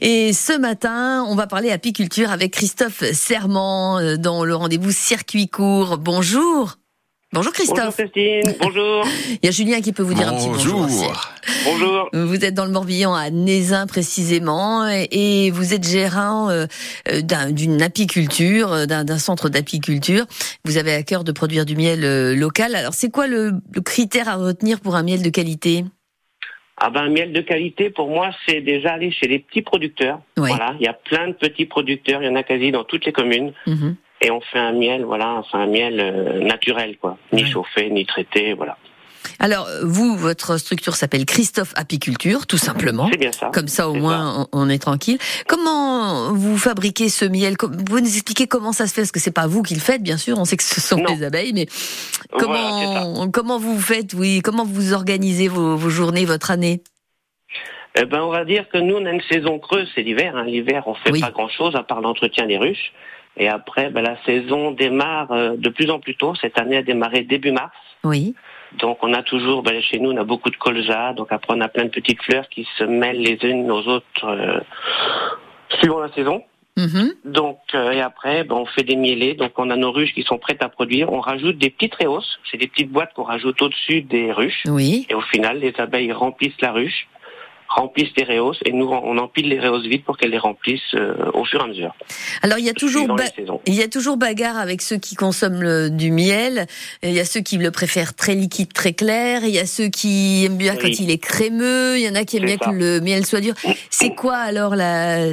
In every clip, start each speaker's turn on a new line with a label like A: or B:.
A: Et ce matin, on va parler apiculture avec Christophe Serment euh, dans le rendez-vous circuit court. Bonjour. Bonjour Christophe.
B: Bonjour Christine, bonjour.
A: Il y a Julien qui peut vous dire un petit bonjour. aussi.
B: Bonjour.
A: Vous êtes dans le Morbihan à Nézin précisément et vous êtes gérant euh, d'une apiculture, euh, d'un centre d'apiculture. Vous avez à cœur de produire du miel euh, local. Alors c'est quoi le, le critère à retenir pour un miel de qualité?
B: Ah ben, un miel de qualité, pour moi, c'est déjà aller chez les petits producteurs. Voilà, il y a plein de petits producteurs, il y en a quasi dans toutes les communes. Mhm et on fait un miel, voilà, c'est un miel euh, naturel, quoi, ni chauffé, ni traité, voilà.
A: Alors, vous, votre structure s'appelle Christophe Apiculture, tout simplement.
B: C'est bien ça.
A: Comme ça, au moins, on est tranquille. Comment vous fabriquez ce miel Vous nous expliquez comment ça se fait Parce que c'est pas vous qui le faites, bien sûr. On sait que ce sont les abeilles, mais comment comment vous faites Oui, comment vous organisez vos, journées, votre année?
B: Eh ben, on va dire que nous, on a une saison creuse, c'est l'hiver. Hein. L'hiver, on fait pas grand-chose à part l'entretien des ruches. Et après, ben, la saison démarre euh, de plus en plus tôt. Cette année a démarré début mars.
A: Oui.
B: Donc on a toujours, ben, chez nous, on a beaucoup de colza. Donc après, on a plein de petites fleurs qui se mêlent les unes aux autres euh, suivant la saison. Mm-hmm. Donc euh, et après, ben, on fait des mielés. Donc on a nos ruches qui sont prêtes à produire. On rajoute des petites réhausses. C'est des petites boîtes qu'on rajoute au-dessus des ruches.
A: Oui.
B: Et au final, les abeilles remplissent la ruche remplissent les réhausses et nous on empile les réhausses vides pour qu'elles les remplissent euh, au fur et à mesure.
A: Alors il y a toujours il y a toujours bagarre avec ceux qui consomment du miel. Il y a ceux qui le préfèrent très liquide, très clair. Il y a ceux qui aiment bien quand il est crémeux. Il y en a qui aiment bien que le miel soit dur. C'est quoi alors la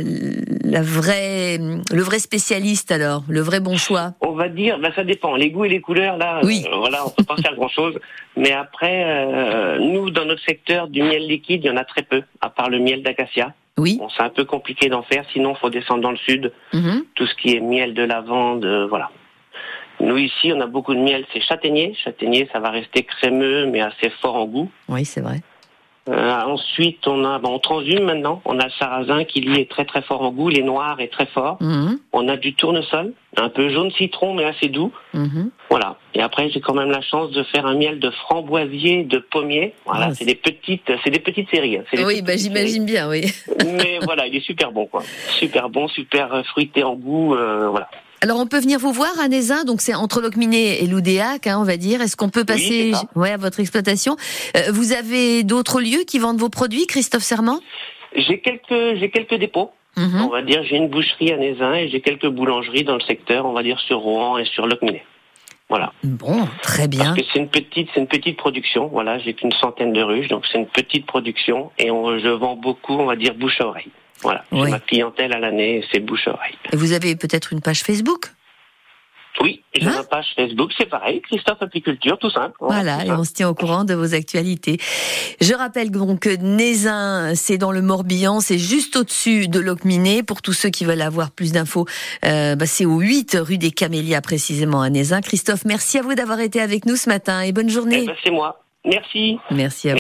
A: la vraie le vrai spécialiste alors, le vrai bon choix
B: On va dire, ben ça dépend. Les goûts et les couleurs là,
A: oui.
B: Euh, voilà, on peut pas faire grand chose. Mais après, euh, nous dans notre secteur du miel liquide, il y en a très peu à part le miel d'acacia.
A: Oui.
B: Bon, c'est un peu compliqué d'en faire, sinon faut descendre dans le sud.
A: Mhm.
B: Tout ce qui est miel de lavande, euh, voilà. Nous ici, on a beaucoup de miel, c'est châtaignier. Châtaignier, ça va rester crémeux, mais assez fort en goût.
A: Oui, c'est vrai.
B: Euh, ensuite, on a, bon, on transhume maintenant. On a le sarrasin qui lui est très très fort en goût, les noirs est très fort.
A: Mhm.
B: On a du tournesol, un peu jaune citron mais assez doux.
A: Mhm.
B: Voilà. Et après, j'ai quand même la chance de faire un miel de framboisier, de pommier. Voilà, ah, c'est des petites, c'est des petites séries. Hein.
A: oui, bah, j'imagine bien, oui.
B: mais voilà, il est super bon, quoi. Super bon, super fruité en goût, euh, voilà.
A: Alors on peut venir vous voir à Nézin, donc c'est entre Locminé et Loudéac, hein, on va dire. Est-ce qu'on peut passer ouais, à votre exploitation? Euh, Vous avez d'autres lieux qui vendent vos produits, Christophe Serment?
B: J'ai quelques, j'ai quelques dépôts.
A: Mhm.
B: On va dire, j'ai une boucherie à Nézin et j'ai quelques boulangeries dans le secteur, on va dire sur Rouen et sur Locminé. Voilà.
A: Bon, très bien.
B: Parce que c'est une petite, c'est une petite production. Voilà, j'ai qu'une centaine de ruches, donc c'est une petite production et on, je vends beaucoup, on va dire bouche à oreille. Voilà, ma clientèle à l'année, c'est bouche-oreille.
A: Et vous avez peut-être une page Facebook?
B: Oui, j'ai hein ma page Facebook, c'est pareil, Christophe Apiculture, tout simple.
A: Voilà, et on se tient au courant de vos actualités. Je rappelle donc que Nézin, c'est dans le Morbihan, c'est juste au-dessus de Locminé. Pour tous ceux qui veulent avoir plus d'infos, euh, bah, c'est au 8 rue des Camélias, précisément à Nézin. Christophe, merci à vous d'avoir été avec nous ce matin et bonne journée.
B: Eh ben, c'est moi. Merci.
A: Merci à vous.